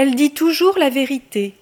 Elle dit toujours la vérité.